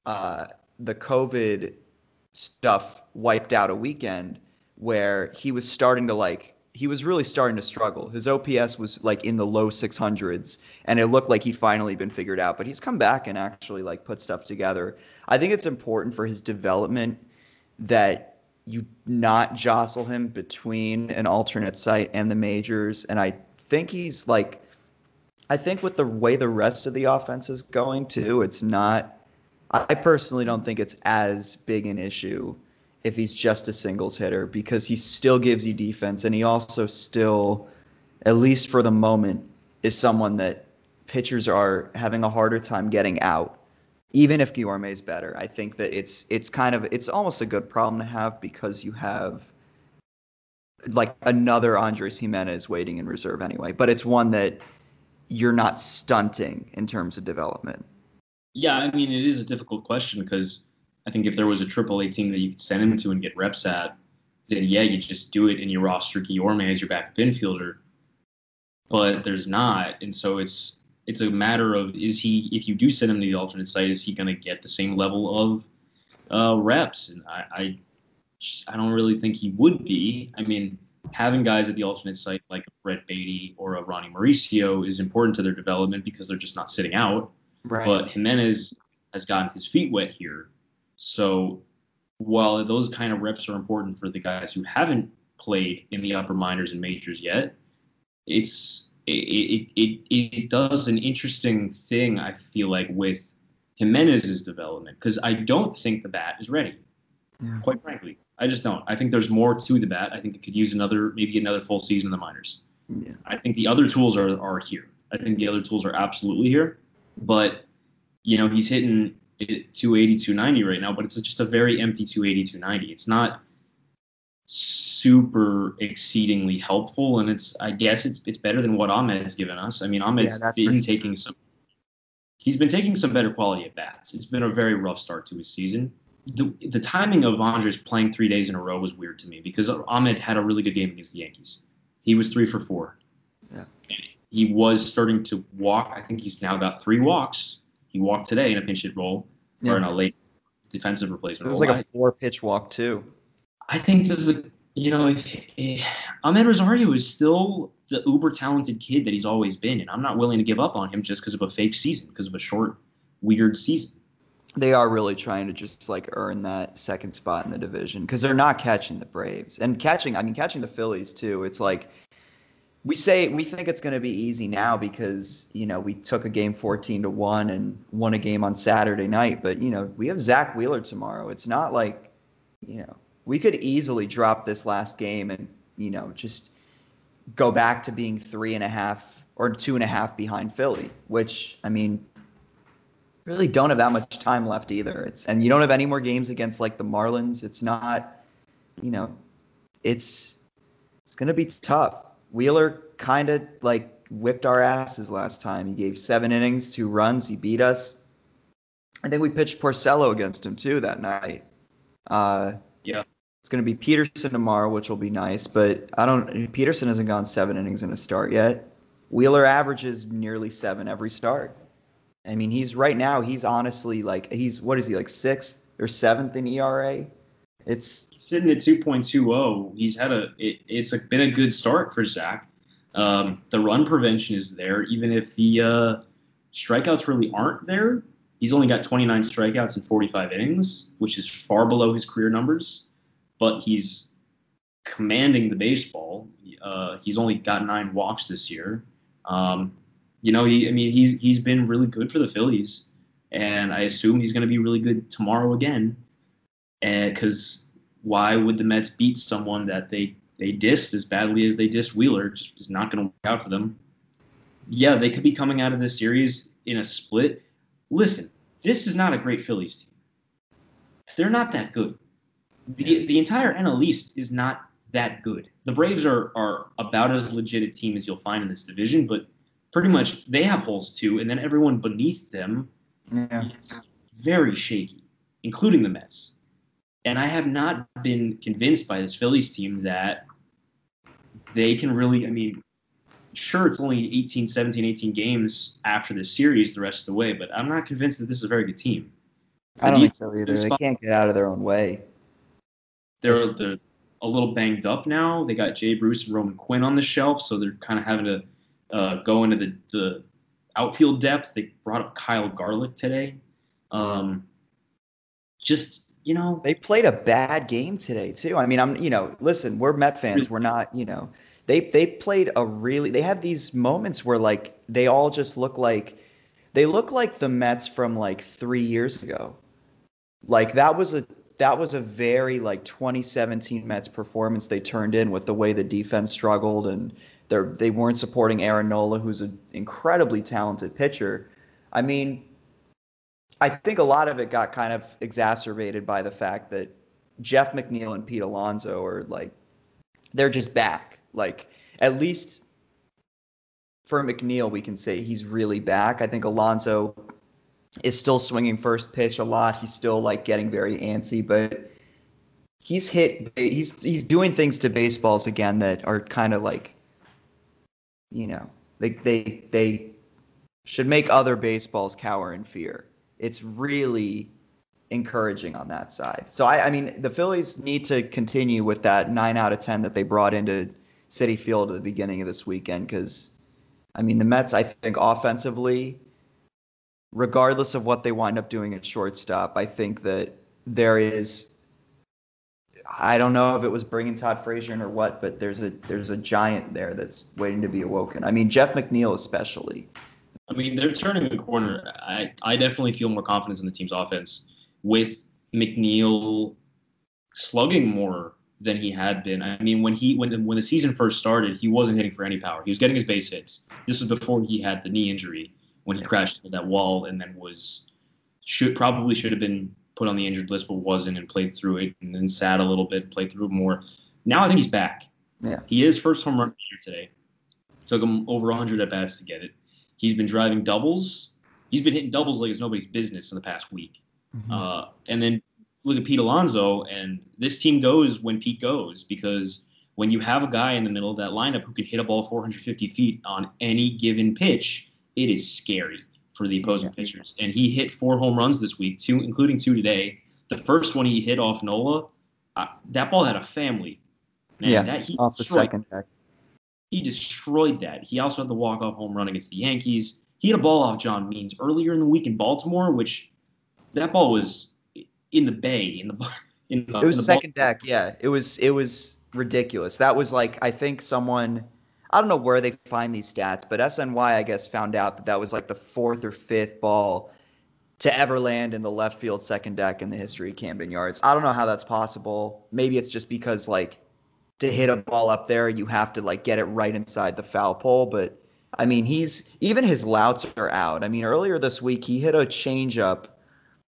uh, the COVID stuff wiped out a weekend where he was starting to like he was really starting to struggle. His OPS was like in the low 600s, and it looked like he'd finally been figured out. But he's come back and actually like put stuff together. I think it's important for his development that you not jostle him between an alternate site and the majors. And I think he's like I think with the way the rest of the offense is going too, it's not. I personally don't think it's as big an issue if he's just a singles hitter because he still gives you defense and he also still, at least for the moment, is someone that pitchers are having a harder time getting out. Even if Guillorme is better, I think that it's it's kind of it's almost a good problem to have because you have like another Andres Gimenez waiting in reserve anyway. But it's one that you're not stunting in terms of development? Yeah, I mean, it is a difficult question because I think if there was a triple A team that you could send him to and get reps at, then yeah, you just do it in your roster Guillorme as your backup infielder. But there's not, and so it's it's a matter of is he if you do send him to the alternate site, is he going to get the same level of uh, reps? And I I, just, I don't really think he would be. I mean, having guys at the alternate site like Brett Baty or a Ronnie Mauricio is important to their development because they're just not sitting out. Right. But Gimenez has gotten his feet wet here. So while those kind of reps are important for the guys who haven't played in the upper minors and majors yet, it's it, it, it, it does an interesting thing, I feel like, with Gimenez's development because I don't think the bat is ready, yeah. quite frankly. I just don't. I think there's more to the bat. I think it could use another, maybe another full season in the minors. Yeah. I think the other tools are are here. I think the other tools are absolutely here. But you know, he's hitting 280, 290 right now, but it's just a very empty 280, 290. It's not super exceedingly helpful, and it's I guess it's it's better than what Amed has given us. I mean, Amed's yeah, been taking some. He's been taking some better quality at bats. It's been a very rough start to his season the, the timing of Andres playing three days in a row was weird to me because Amed had a really good game against the Yankees. He was three for four. Yeah. He was starting to walk. I think he's now got three walks. He walked today in a pinch hit roll yeah. or in a late defensive replacement. It was like a four pitch walk too. I think that the you know if, if Amed Rosario is still the uber talented kid that he's always been, and I'm not willing to give up on him just because of a fake season, because of a short, weird season they are really trying to just like earn that second spot in the division because they're not catching the Braves and catching. I mean, catching the Phillies too. It's like we say we think it's going to be easy now because you know we took a game 14 to one and won a game on Saturday night, but you know we have zach Wheeler tomorrow. It's not like you know we could easily drop this last game and you know just go back to being three and a half or two and a half behind Philly, which I mean really don't have that much time left either. It's and you don't have any more games against like the Marlins. It's not, you know, it's it's gonna be tough. Wheeler kind of like whipped our asses last time. He gave seven innings, two runs. He beat us. I think we pitched Porcello against him too that night. Uh, yeah. It's going to be Peterson tomorrow, which will be nice, but I don't. Peterson hasn't gone seven innings in a start yet. Wheeler averages nearly seven every start. I mean, he's right now. He's honestly like he's what is he like sixth or seventh in ERA? It's sitting at 2.20. He's had a. It, it's a, been a good start for Zach. Um, the run prevention is there, even if the uh, strikeouts really aren't there. He's only got 29 strikeouts in 45 innings, which is far below his career numbers. But he's commanding the baseball. Uh, he's only got nine walks this year. Um, you know, he I mean he's he's been really good for the Phillies, and I assume he's going to be really good tomorrow again. And because why would the Mets beat someone that they they dissed as badly as they dissed Wheeler? Just is not going to work out for them. Yeah, they could be coming out of this series in a split. Listen, this is not a great Phillies team. They're not that good. The, the entire NL East is not that good. The Braves are are about as legit a team as you'll find in this division, but pretty much they have holes too, and then everyone beneath them yeah. is very shaky, including the Mets. And I have not been convinced by this Phillies team that they can really, I mean, sure, it's only 18, 17, 18 games after the series the rest of the way, but I'm not convinced that this is a very good team. I don't think so either. They can't get out of their own way. They're, they're a little banged up now. They got Jay Bruce and Roman Quinn on the shelf, so they're kind of having to uh, go into the, the outfield depth. They brought up Kyle Garlick today. Um, just you know, they played a bad game today too. I mean, I'm you know, listen, we're Met fans. We're not you know, they they played a really. They had these moments where like they all just look like they look like the Mets from like three years ago. Like that was a that was a very like 2017 Mets performance they turned in with the way the defense struggled and they they weren't supporting Aaron Nola, who's an incredibly talented pitcher. I mean, I think a lot of it got kind of exacerbated by the fact that Jeff McNeil and Pete Alonso are like they're just back. Like at least for McNeil, we can say he's really back. I think Alonso is still swinging first pitch a lot. He's still like getting very antsy, but he's hit. He's he's doing things to baseballs again that are kind of like you know, they they they should make other baseballs cower in fear. It's really encouraging on that side. So I, I mean, the Phillies need to continue with that nine out of ten that they brought into Citi Field at the beginning of this weekend because, I mean, the Mets I think offensively, regardless of what they wind up doing at shortstop, I think that there is I don't know if it was bringing Todd Frazier in or what, but there's a there's a giant there that's waiting to be awoken. I mean, Jeff McNeil especially. I mean, they're turning the corner. I I definitely feel more confidence in the team's offense with McNeil slugging more than he had been. I mean, when he when when the season first started, he wasn't hitting for any power. He was getting his base hits. This was before he had the knee injury when he crashed into that wall and then was should probably should have been put on the injured list but wasn't and played through it and then sat a little bit, played through more. Now I think he's back. Yeah. He is first home run here today. Took him over 100 at bats to get it. He's been driving doubles. He's been hitting doubles like it's nobody's business in the past week. Mm-hmm. Uh, and then look at Pete Alonso, and this team goes when Pete goes because when you have a guy in the middle of that lineup who can hit a ball 450 feet on any given pitch, it is scary for the opposing yeah. pitchers. And he hit four home runs this week, two including two today. The first one he hit off Nola, uh, that ball had a family. Man, yeah, that, he off the second deck. He destroyed that. He also had the walk-off home run against the Yankees. He had a ball off John Means earlier in the week in Baltimore, which that ball was in the bay in the in the, it was the second ball. deck. Yeah, it was it was ridiculous. That was like I think someone I don't know where they find these stats, but SNY, I guess, found out that that was like the fourth or fifth ball to ever land in the left field second deck in the history of Camden Yards. I don't know how that's possible. Maybe it's just because like to hit a ball up there, you have to like get it right inside the foul pole. But I mean, he's even his louts are out. I mean, earlier this week he hit a changeup.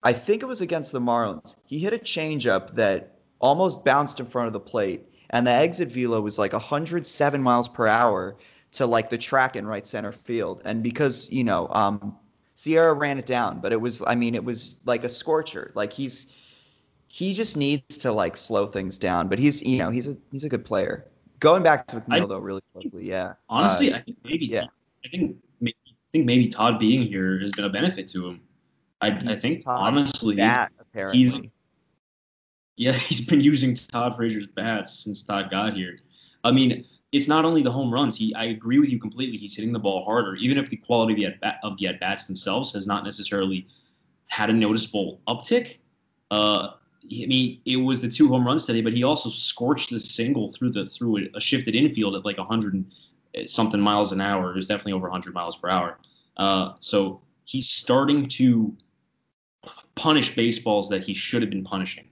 I think it was against the Marlins. He hit a changeup that almost bounced in front of the plate, and the exit velo was like 107 miles per hour to like the track in right center field. And because you know, um, Sierra ran it down, but it was, I mean, it was like a scorcher. Like he's he just needs to like slow things down. But he's you know he's a he's a good player. Going back to McNeil I, though, really quickly, yeah. Honestly, uh, I think maybe yeah. I think maybe, I think maybe Todd being here has been a benefit to him. I, I think honestly that, apparently. he's yeah he's been using Todd Frazier's bats since Todd got here. I mean, it's not only the home runs. He I agree with you completely. He's hitting the ball harder, even if the quality of the at, the bats themselves has not necessarily had a noticeable uptick. Uh, I mean, it was the two home runs today, but he also scorched a single through the through a, shifted infield at like 100 something miles an hour. It was definitely over 100 miles per hour. Uh, so he's starting to punish baseballs that he should have been punishing.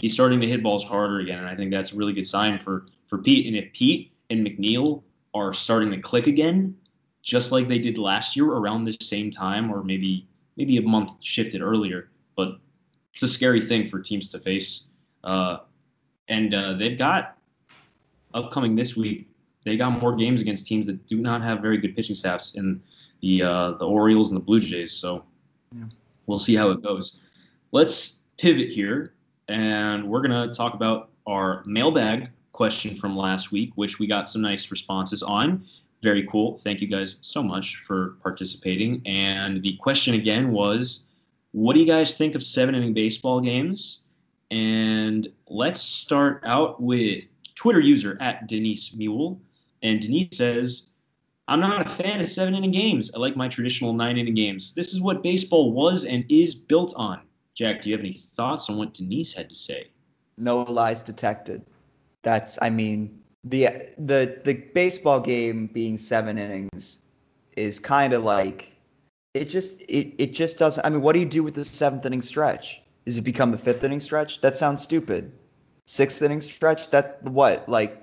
He's starting to hit balls harder again, and I think that's a really good sign for for Pete. And if Pete and McNeil are starting to click again, just like they did last year around this same time, or maybe maybe a month shifted earlier, but it's a scary thing for teams to face. Uh, and uh, they've got upcoming this week. They got more games against teams that do not have very good pitching staffs in the uh, the Orioles and the Blue Jays. So yeah. we'll see how it goes. Let's pivot here, and we're gonna talk about our mailbag question from last week, which we got some nice responses on. Very cool. Thank you guys so much for participating. And the question again was what do you guys think of seven inning baseball games? And let's start out with Twitter user at Denise Mule. And Denise says, I'm not a fan of seven inning games. I like my traditional nine inning games. This is what baseball was and is built on. Jack, do you have any thoughts on what Denise had to say? No lies detected. That's, I mean, the the the baseball game being seven innings is kind of like it just it, it just doesn't. I mean, what do you do with the seventh inning stretch? Does it become the fifth inning stretch? That sounds stupid. Sixth inning stretch? That what? Like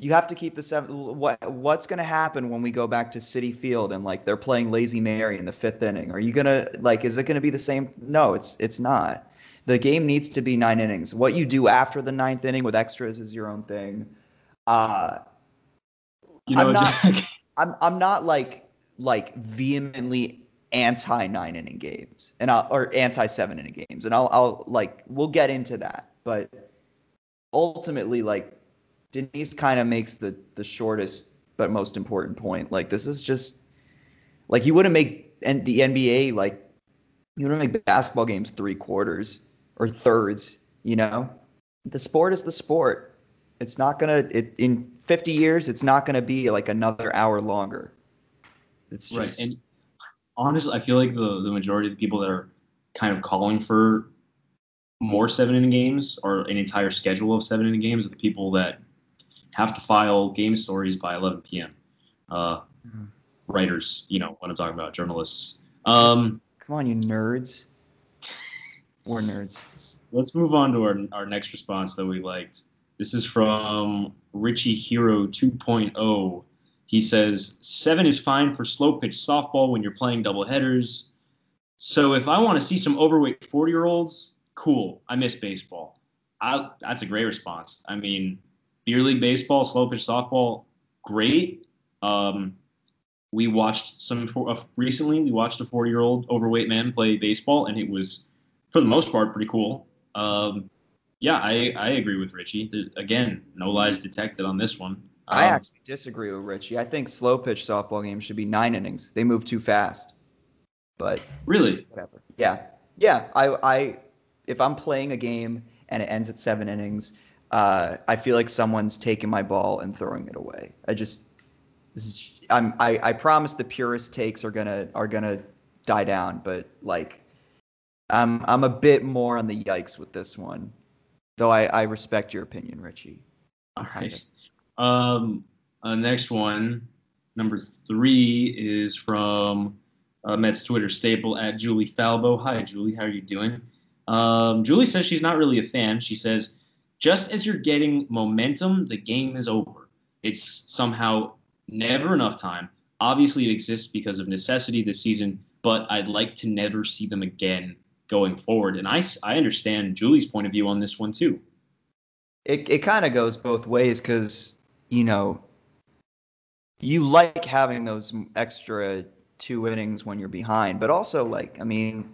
you have to keep the seventh. What what's going to happen when we go back to Citi Field and like they're playing Lazy Mary in the fifth inning? Are you gonna like? Is it going to be the same? No, it's it's not. The game needs to be nine innings. What you do after the ninth inning with extras is your own thing. Uh, you know, I'm not. I'm I'm not like like vehemently anti nine inning games and I'll, or anti seven inning games, and I'll I'll like we'll get into that, but ultimately like Denise kind of makes the the shortest but most important point. Like this is just like you wouldn't make and the NBA like you wouldn't make basketball games three quarters or thirds. You know, the sport is the sport. It's not gonna it in 50 years. It's not gonna be like another hour longer. It's just right. And honestly, I feel like the the majority of the people that are kind of calling for more seven inning games or an entire schedule of seven inning games are the people that have to file game stories by 11 p.m. Uh, mm-hmm. Writers, you know what I'm talking about, journalists. Um, Come on, you nerds. Or nerds. Let's move on to our, our next response that we liked. This is from Richie Hero 2.0. He says seven is fine for slow pitch softball when you're playing double headers. So if I want to see some overweight 40 year olds, cool. I miss baseball. I, that's a great response. I mean, beer league baseball, slow pitch softball, great. Um, we watched some for, uh, recently. We watched a 40 year old overweight man play baseball, and it was, for the most part, pretty cool. Um, yeah, I, I agree with Richie. Again, no lies detected on this one. I um, actually disagree with Richie. I think slow pitch softball games should be nine innings. They move too fast. But really, whatever. Yeah, yeah. I, I, if I'm playing a game and it ends at seven innings, uh, I feel like someone's taking my ball and throwing it away. I just, is, I'm, I, I promise the purest takes are gonna are gonna die down, but like, I'm, I'm a bit more on the yikes with this one, though I, I respect your opinion, Richie. All right. Um, uh, next one, number three, is from uh, Mets Twitter staple at Julie Falbo. Hi, Julie. How are you doing? Um, Julie says she's not really a fan. She says, just as you're getting momentum, the game is over. It's somehow never enough time. Obviously, it exists because of necessity this season, but I'd like to never see them again going forward. And I, I understand Julie's point of view on this one too. It, it kind of goes both ways because, you know, you like having those extra two innings when you're behind, but also, like, I mean,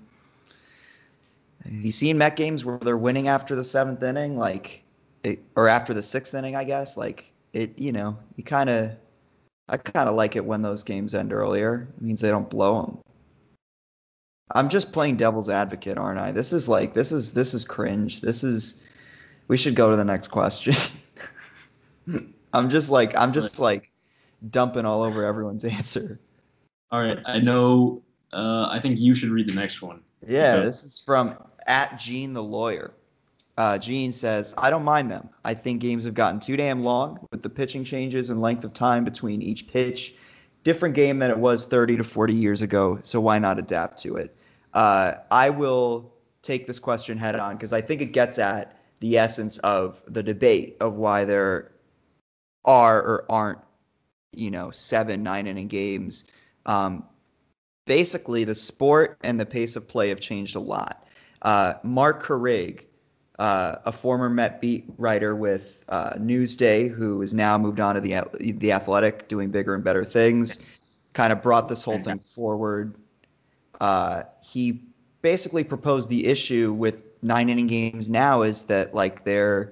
have you seen Met games where they're winning after the seventh inning? Like, it, or after the sixth inning, I guess? Like, it, you know, you kind of, I kind of like it when those games end earlier. It means they don't blow them. I'm just playing devil's advocate, aren't I? This is like this is this is cringe. This is we should go to the next question. I'm just like I'm just like dumping all over everyone's answer. All right, I know. Uh, I think you should read the next one. Yeah, this is from at Gene the lawyer. Uh, Gene says, I don't mind them. I think games have gotten too damn long with the pitching changes and length of time between each pitch different game than it was 30 to 40 years ago. So why not adapt to it? Uh, I will take this question head on because I think it gets at the essence of the debate of why there are or aren't, you know, seven, nine inning games. Um, basically, the sport and the pace of play have changed a lot. Uh, Marc Carig, uh, a former Met beat writer with uh, Newsday, who has now moved on to the the Athletic, doing bigger and better things. Kind of brought this whole thing forward. Uh, he basically proposed the issue with nine inning games now is that like they're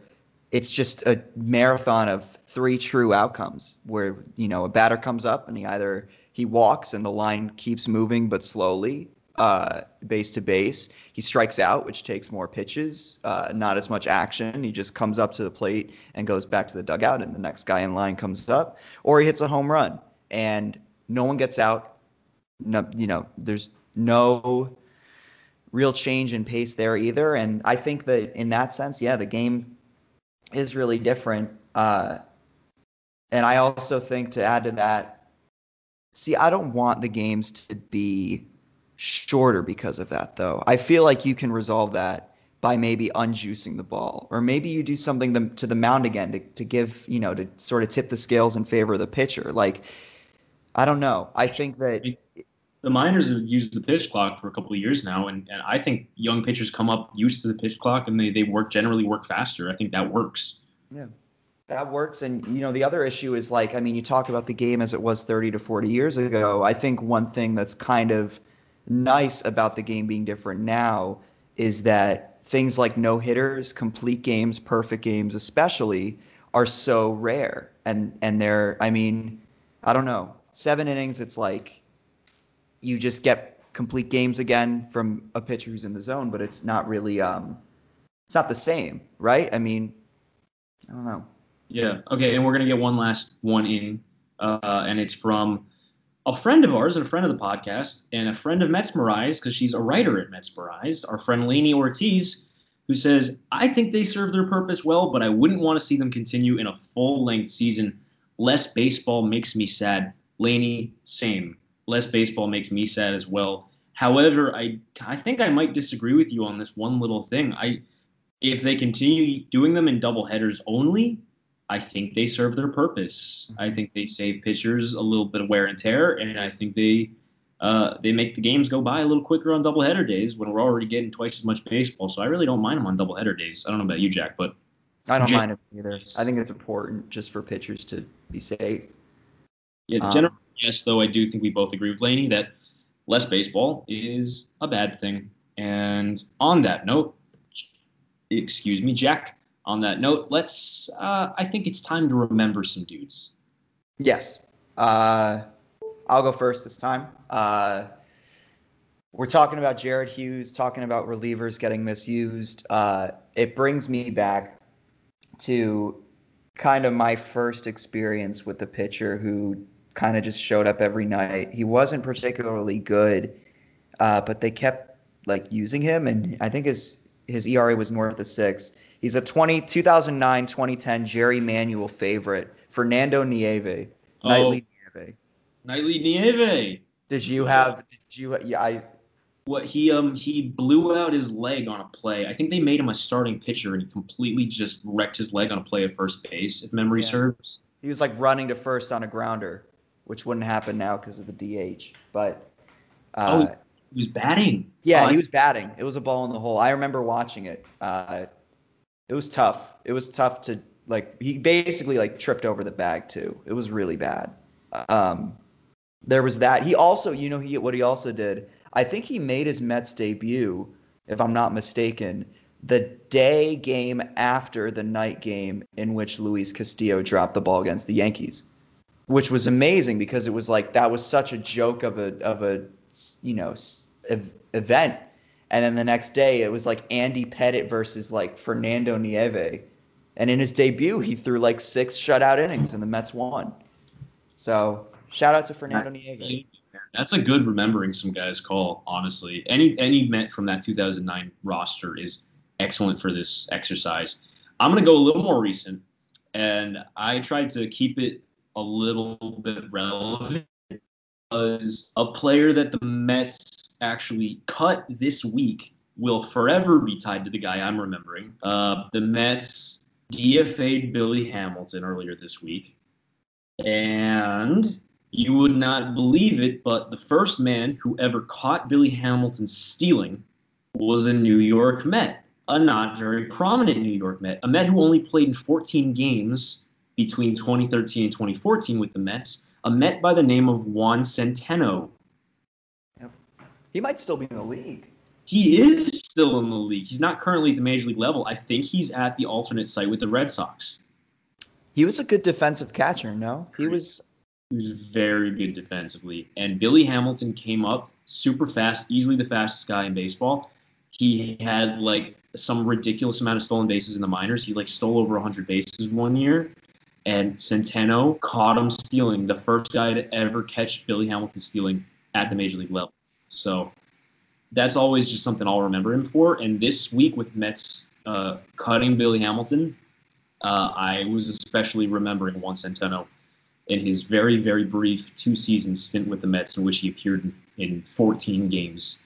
it's just a marathon of three true outcomes where you know a batter comes up and he either he walks and the line keeps moving but slowly uh, base to base. He strikes out, which takes more pitches, uh, not as much action. He just comes up to the plate and goes back to the dugout, and the next guy in line comes up, or he hits a home run, and no one gets out. No, you know, there's no real change in pace there either. And I think that in that sense, yeah, the game is really different. Uh, and I also think to add to that, see, I don't want the games to be shorter because of that, though. I feel like you can resolve that by maybe unjuicing the ball, or maybe you do something to the mound again to, to give, you know, to sort of tip the scales in favor of the pitcher. Like, I don't know. I think that the minors have used the pitch clock for a couple of years now, and, and I think young pitchers come up used to the pitch clock and they, they work generally work faster. I think that works. Yeah. That works. And, you know, the other issue is like, I mean, you talk about the game as it was 30 to 40 years ago. I think one thing that's kind of nice about the game being different now is that things like no hitters, complete games, perfect games, especially, are so rare. And and they're, I mean, I don't know, seven innings. It's like you just get complete games again from a pitcher who's in the zone, but it's not really, um, it's not the same, right? I mean, I don't know. Yeah. Okay. And we're gonna get one last one in, uh, and it's from a friend of ours, and a friend of the podcast, and a friend of Metsmerize, because she's a writer at Metsmerize, our friend Lainey Ortiz, who says, I think they serve their purpose well, but I wouldn't want to see them continue in a full length season. Less baseball makes me sad. Lainey, same. Less baseball makes me sad as well. However, I I think I might disagree with you on this one little thing. I if they continue doing them in double headers only, I think they serve their purpose. I mm-hmm. think they save pitchers a little bit of wear and tear, and I think they uh, they make the games go by a little quicker on doubleheader days when we're already getting twice as much baseball. So I really don't mind them on doubleheader days. I don't know about you, Jack, but I don't mind it either. I think it's important just for pitchers to be safe. Yeah, um, general yes, though I do think we both agree with Lainey that less baseball is a bad thing. And on that note, excuse me, Jack, on that note, let's. Uh, I think it's time to remember some dudes. Yes. Uh, I'll go first this time. Uh, we're talking about Jared Hughes, talking about relievers getting misused. Uh, it brings me back to kind of my first experience with the pitcher who kind of just showed up every night. He wasn't particularly good, uh, but they kept like using him, and I think his his ERA was north of six. He's a 20, 2009 2010 Jerry Manuel favorite, Fernando Nieve. Oh, Nightly Nieve. Nightly Nieve. Did you have? Did you? Yeah, I. What he um he blew out his leg on a play. I think they made him a starting pitcher, and he completely just wrecked his leg on a play at first base, if memory yeah. serves. He was like running to first on a grounder which wouldn't happen now because of the DH. But uh, oh, he was batting. Yeah, oh, he was batting. It was a ball in the hole. I remember watching it. Uh, it was tough. It was tough to like. He basically like tripped over the bag too. It was really bad. Um, there was that. He also, you know, he what he also did. I think he made his Mets debut, if I'm not mistaken, the day game after the night game in which Luis Castillo dropped the ball against the Yankees, which was amazing because it was like that was such a joke of a of a you know event. And then the next day it was like Andy Pettitte versus like Fernando Nieve. And in his debut, he threw like six shutout innings and the Mets won. So shout out to Fernando Nieve. That's a good remembering some guys call, honestly. Any any Met from that 2009 roster is excellent for this exercise. I'm going to go a little more recent, and I tried to keep it a little bit relevant. Was a player that the Mets actually cut this week will forever be tied to the guy I'm remembering. Uh, the Mets DFA'd Billy Hamilton earlier this week, and you would not believe it, but the first man who ever caught Billy Hamilton stealing was a New York Met, a not very prominent New York Met, a Met who only played in 14 games between 2013 and 2014 with the Mets, a Met by the name of Juan Centeno. He might still be in the league. He is still in the league. He's not currently at the major league level. I think he's at the alternate site with the Red Sox. He was a good defensive catcher, no? He was who's very good defensively. And Billy Hamilton came up super fast, easily the fastest guy in baseball. He had like some ridiculous amount of stolen bases in the minors. He like stole over 100 bases one year. And Centeno caught him stealing, the first guy to ever catch Billy Hamilton stealing at the major league level. So that's always just something I'll remember him for. And this week with Mets uh, cutting Billy Hamilton, uh, I was especially remembering Juan Centeno in his very, very brief two season stint with the Mets, in which he appeared in 14 games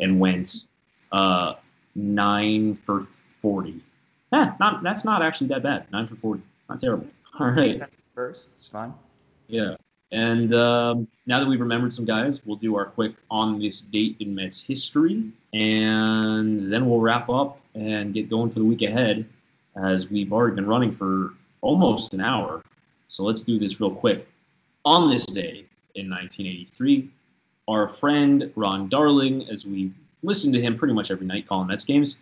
and went uh, nine for 40. Yeah, not that's not actually that bad. Nine for 40, not terrible. All right, first, it's fine. Yeah, and um, now that we've remembered some guys, we'll do our quick on this date in Mets history, and then we'll wrap up and get going for the week ahead, as we've already been running for almost an hour. So let's do this real quick. On this day in 1983, our friend Ron Darling, as we listened to him pretty much every night calling Mets games,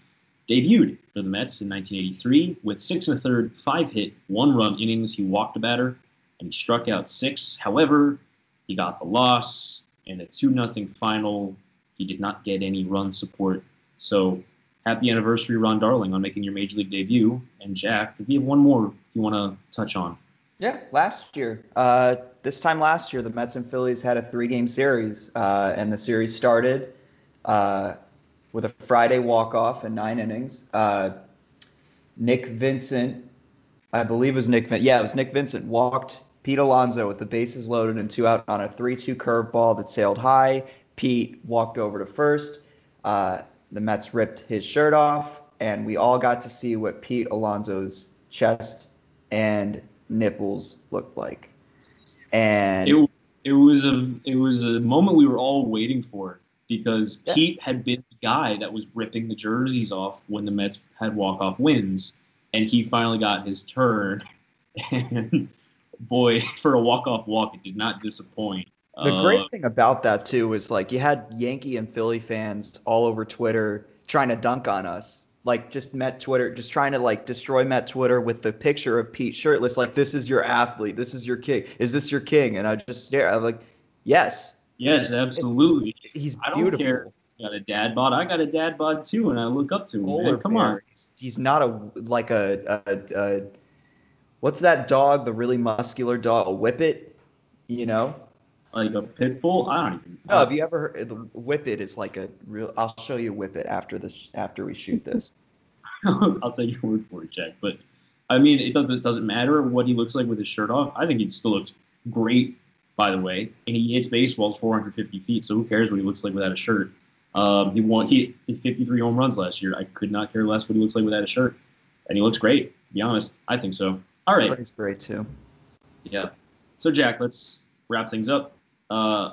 debuted for the Mets in 1983 with six and a third, five hit, one run innings. He walked a batter and he struck out six. However, he got the loss and a 2 0 final. He did not get any run support. So happy anniversary, Ron Darling, on making your major league debut. And Jack, if you have one more you want to touch on. Yeah, last year. Uh, this time last year, the Mets and Phillies had a three-game series, uh, and the series started uh, with a Friday walk-off and nine innings. Uh, Nick Vincent, I believe it was Nick. Yeah, it was Nick Vincent walked Pete Alonso with the bases loaded and two out on a 3-2 curveball that sailed high. Pete walked over to first. Uh, the Mets ripped his shirt off, and we all got to see what Pete Alonso's chest and nipples looked like. And it, it was a it was a moment we were all waiting for because yeah. Pete had been the guy that was ripping the jerseys off when the Mets had walk off wins, and he finally got his turn. And boy, for a walk off walk, it did not disappoint. The uh, great thing about that too is like you had Yankee and Philly fans all over Twitter trying to dunk on us like just met Twitter, just trying to like destroy Met Twitter with the picture of Pete shirtless, like this is your athlete, this is your king, is this your king? And I just stare, I'm like, yes, yes, absolutely. He's I don't beautiful. Care. Got a dad bod. I got a dad bod too, and I look up to him. Man. Come on, he's, he's, not a like a, a, a what's that dog? The really muscular dog, a whippet, you know? like a pit bull. I don't even. No, have you ever heard the whippet? Is like a real. I'll show you whippet after this. After we shoot this. I'll take your word for it, Jack. But I mean, it doesn't doesn't matter what he looks like with his shirt off. I think he still looks great, by the way. And he hits baseballs 450 feet, so who cares what he looks like without a shirt? Um, he won. He hit 53 home runs last year. I could not care less what he looks like without a shirt, and he looks great. To be honest, I think so. All right, he's great too. Yeah. So Jack, let's wrap things up. Uh,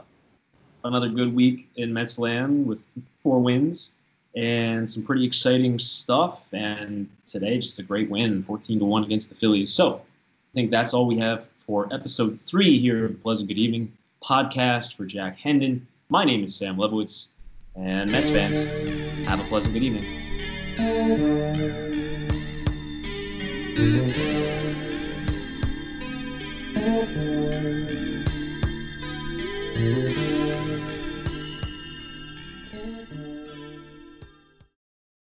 another good week in Mets land with four wins and some pretty exciting stuff. And today, just a great win, 14 to 1 against the Phillies. So I think that's all we have for episode three here of Pleasant Good Evening podcast for Jack Hendon. My name is Sam Lebowitz, and Mets fans, have a pleasant good evening. Música